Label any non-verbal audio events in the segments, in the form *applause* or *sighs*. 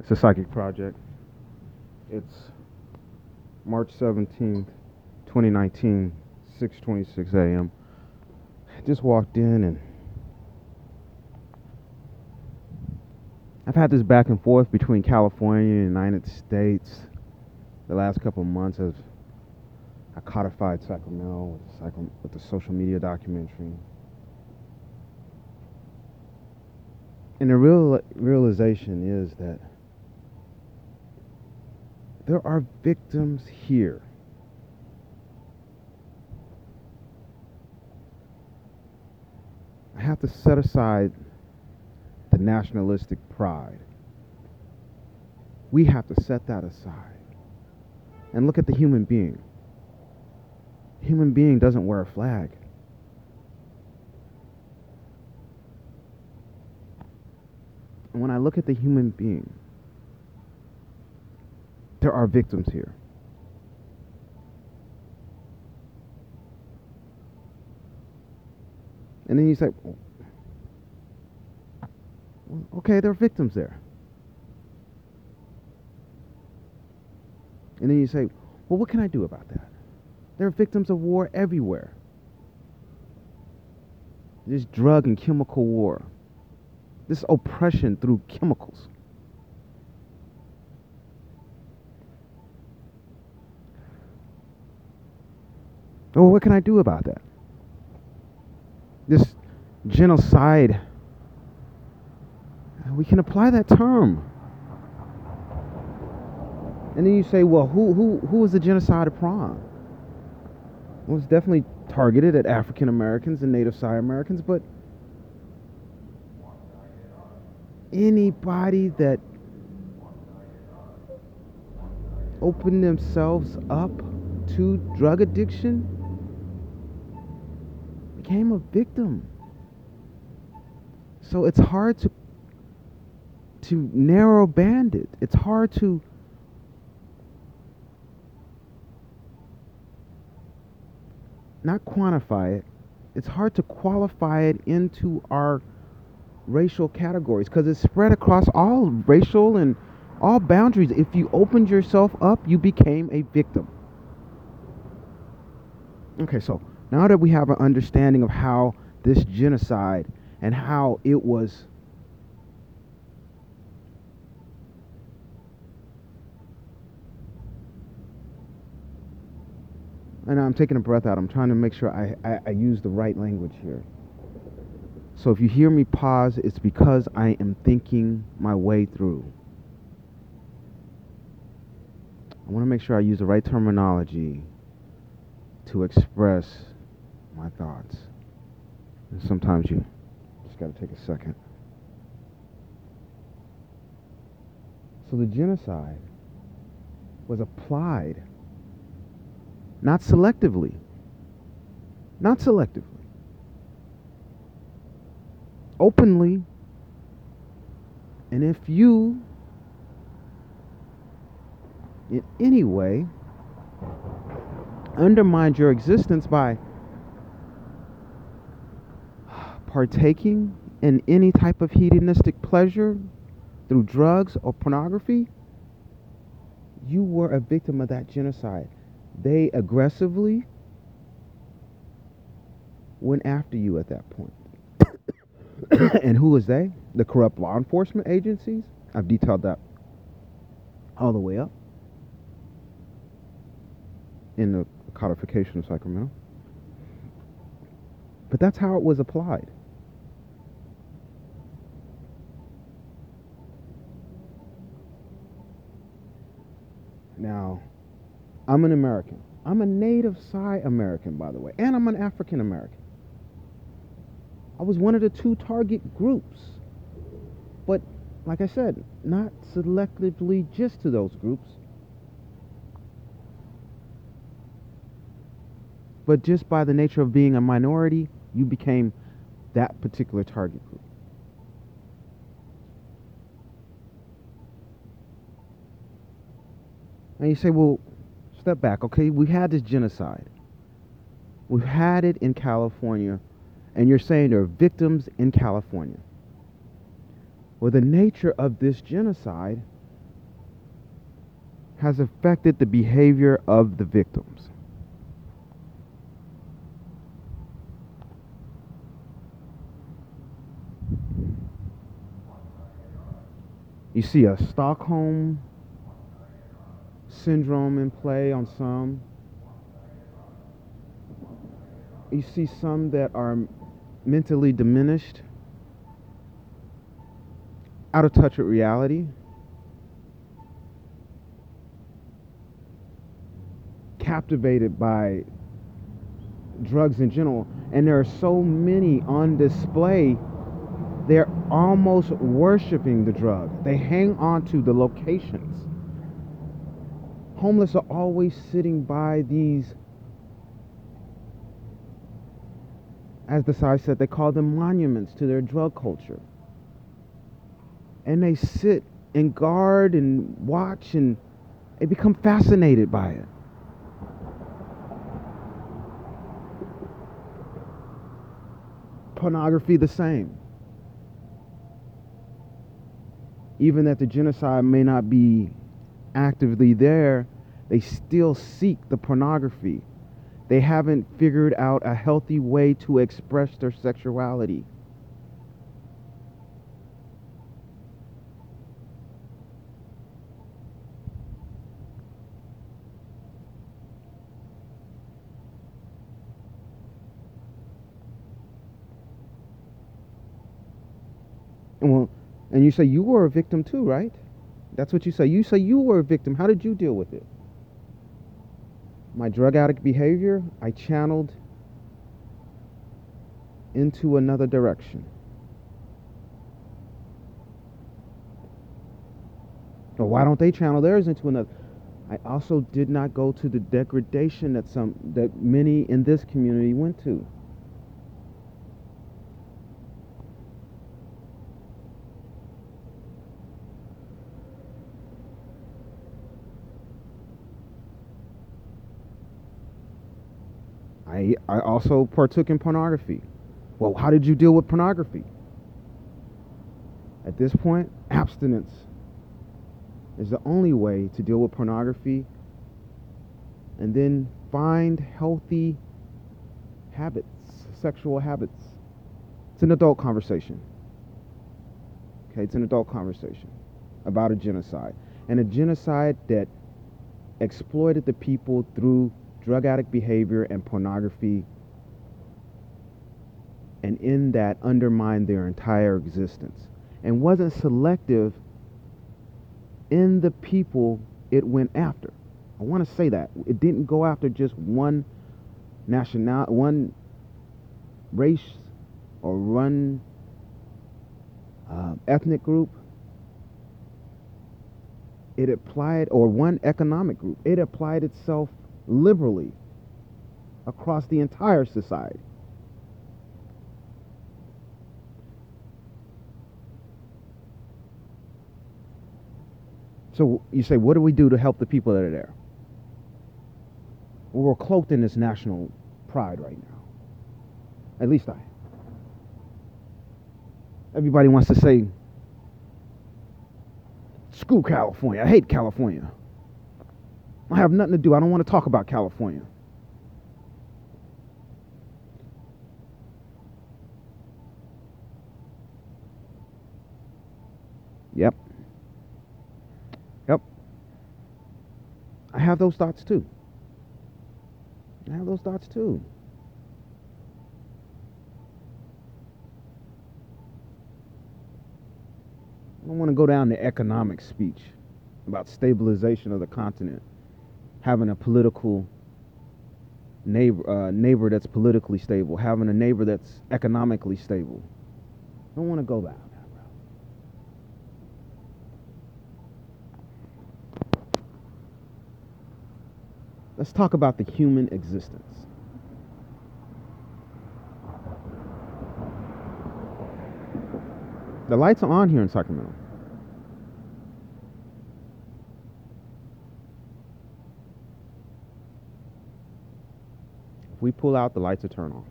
It's a psychic project. It's March 17th, 2019, 6:26 a.m. I just walked in and I've had this back and forth between California and the United States the last couple months as I codified Sacramento with, with the social media documentary. And the real realization is that there are victims here. I have to set aside the nationalistic pride. We have to set that aside and look at the human being. Human being doesn't wear a flag. And when I look at the human being, there are victims here. And then you say, okay, there are victims there. And then you say, well, what can I do about that? There are victims of war everywhere. This drug and chemical war, this oppression through chemicals. Well, what can I do about that? This genocide, we can apply that term. And then you say, well, who who who was the genocide upon? Well, it's definitely targeted at African Americans and Native Psi Americans, but anybody that opened themselves up to drug addiction became a victim. So it's hard to to narrow band it. It's hard to not quantify it. It's hard to qualify it into our racial categories because it's spread across all racial and all boundaries. If you opened yourself up, you became a victim. Okay, so now that we have an understanding of how this genocide and how it was and I'm taking a breath out. I'm trying to make sure I, I, I, use the right language here. So if you hear me pause, it's because I am thinking my way through. I want to make sure I use the right terminology to express my thoughts. And sometimes you just got to take a second. So the genocide was applied not selectively. Not selectively. Openly. And if you, in any way, undermined your existence by partaking in any type of hedonistic pleasure through drugs or pornography, you were a victim of that genocide. They aggressively went after you at that point. *coughs* and who was they? The corrupt law enforcement agencies. I've detailed that all the way up in the codification of Sacramento. But that's how it was applied. Now, I'm an American. I'm a native Psi American, by the way, and I'm an African American. I was one of the two target groups. But, like I said, not selectively just to those groups. But just by the nature of being a minority, you became that particular target group. And you say, well, step back, okay? We had this genocide. We've had it in California, and you're saying there are victims in California. Well, the nature of this genocide has affected the behavior of the victims. You see a Stockholm syndrome in play on some. You see some that are mentally diminished, out of touch with reality. captivated by drugs in general, and there are so many on display, they're almost worshiping the drug. They hang on to the locations. Homeless are always sitting by these, as the side said, they call them monuments to their drug culture. And they sit and guard and watch and they become fascinated by it. pornography the same. Even that the genocide may not be actively there, they still seek the pornography. They haven't figured out a healthy way to express their sexuality. Well, and you say you were a victim too, right? That's what you say. You say you were a victim. How did you deal with it? My drug addict behavior, I channeled into another direction. But why don't they channel theirs into another? I also did not go to the degradation that some that many in this community went to. I, I also partook in pornography. Well, how did you deal with pornography? At this point, abstinence is the only way to deal with pornography and then find healthy habits, sexual habits. It's an adult conversation. Okay, it's an adult conversation about a genocide. And a genocide that exploited the people through drug addict behavior and pornography, and in that undermined their entire existence, and wasn't selective in the people it went after. I want to say that it didn't go after just one national, one race, or one uh, ethnic group. It applied, or one economic group. It applied itself liberally across the entire society. So you say, what do we do to help the people that are there? We're cloaked in this national pride right now. At least I. Everybody wants to say, screw California. I hate California. I have nothing to do. I don't want to talk about California. Yep. Yep. I have those thoughts too. I have those thoughts too. I don't want to go down the economic speech about stabilization of the continent having a political neighbor uh, neighbor that's politically stable, having a neighbor that's economically stable. I don't want to go that route. Let's talk about the human existence. The lights are on here in Sacramento. If we pull out, the lights will turn off.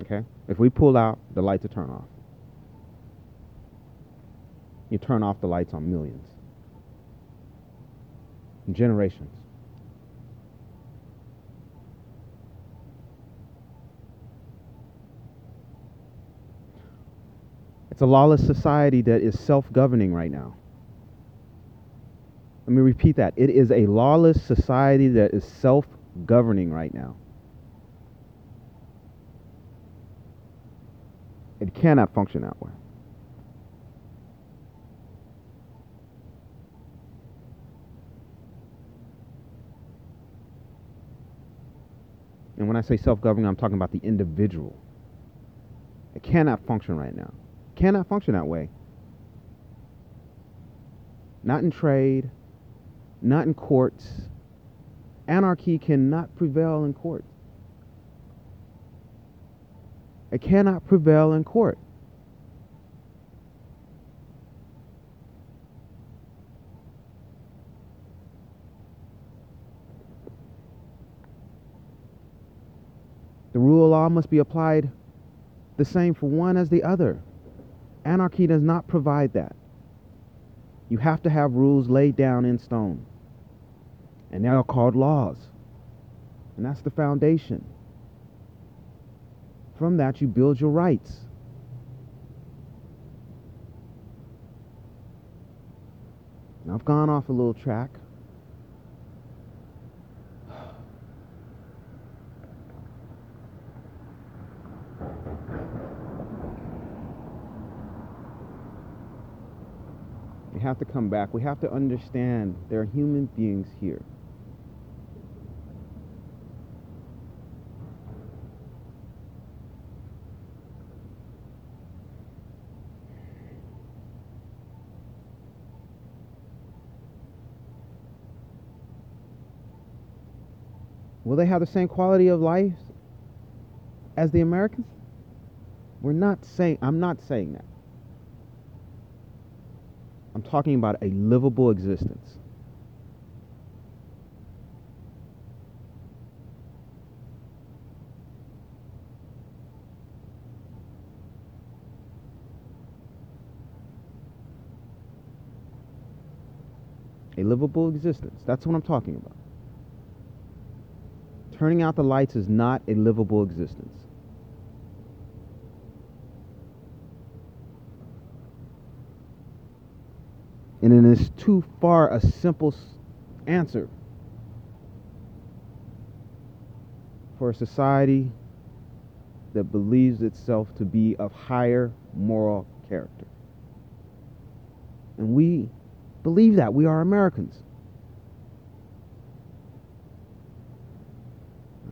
Okay? If we pull out, the lights will turn off. You turn off the lights on millions. Generations. It's a lawless society that is self governing right now. Let me repeat that. It is a lawless society that is self governing right now. It cannot function that way. And when I say self governing, I'm talking about the individual. It cannot function right now. Cannot function that way. Not in trade, not in courts. Anarchy cannot prevail in court. It cannot prevail in court. The rule of law must be applied the same for one as the other. Anarchy does not provide that. You have to have rules laid down in stone. And they are called laws. And that's the foundation. From that, you build your rights. Now, I've gone off a little track. We have to come back. We have to understand there are human beings here. Will they have the same quality of life as the Americans? We're not saying, I'm not saying that. I'm talking about a livable existence. A livable existence. That's what I'm talking about. Turning out the lights is not a livable existence. And it is too far a simple answer for a society that believes itself to be of higher moral character. And we believe that. We are Americans.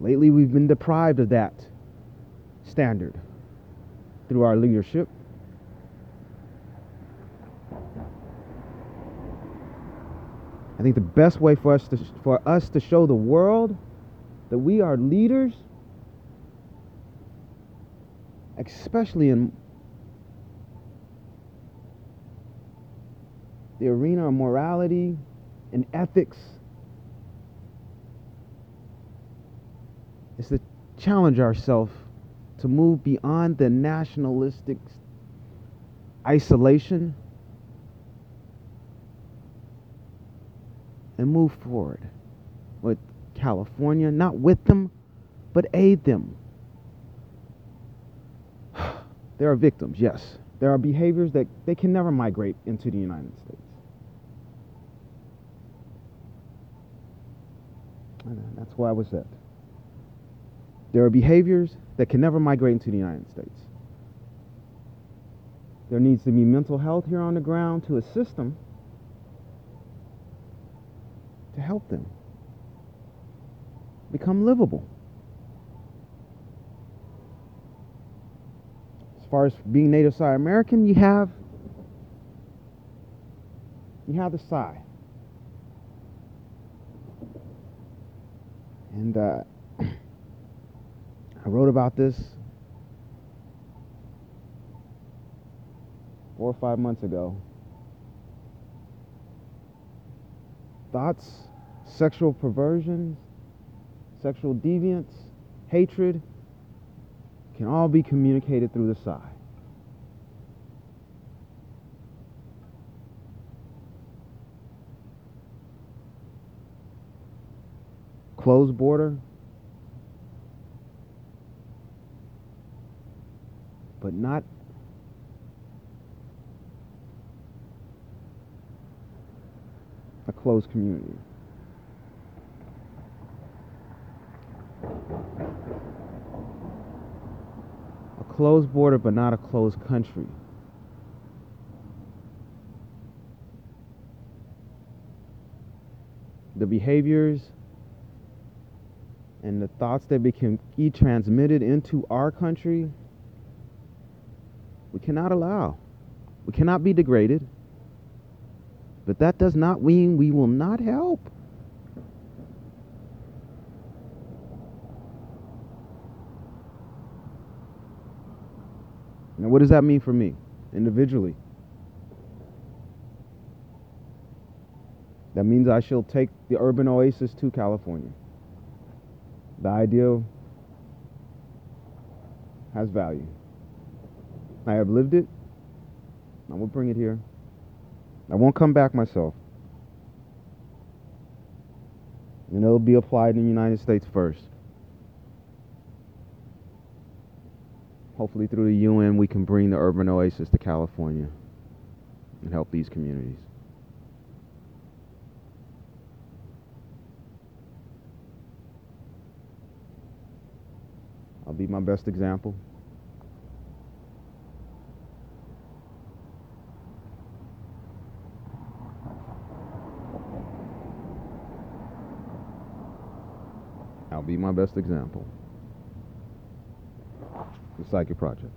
Lately, we've been deprived of that standard through our leadership I think the best way for us to for us to show the world that we are leaders, especially in the arena of morality and ethics, is to challenge ourselves to move beyond the nationalistic isolation and move forward with California, not with them, but aid them. *sighs* there are victims, yes. There are behaviors that they can never migrate into the United States. that's why I was at. There are behaviors that can never migrate into the United States. There needs to be mental health here on the ground to assist them to help them become livable. As far as being Native Psi American, you have you have the Psi. And uh, *clears throat* I wrote about this four or five months ago. thoughts, sexual perversions, sexual deviance, hatred can all be communicated through the Psi. Closed border, but not closed community. A closed border, but not a closed country. The behaviors and the thoughts that can be transmitted into our country, we cannot allow. We cannot be degraded. But that does not mean we will not help. Now, what does that mean for me individually? That means I shall take the urban oasis to California. The ideal has value. I have lived it. I will bring it here. I won't come back myself. And it'll be applied in the United States first. Hopefully, through the UN, we can bring the urban oasis to California and help these communities. I'll be my best example. Be my best example. The Psychic Project.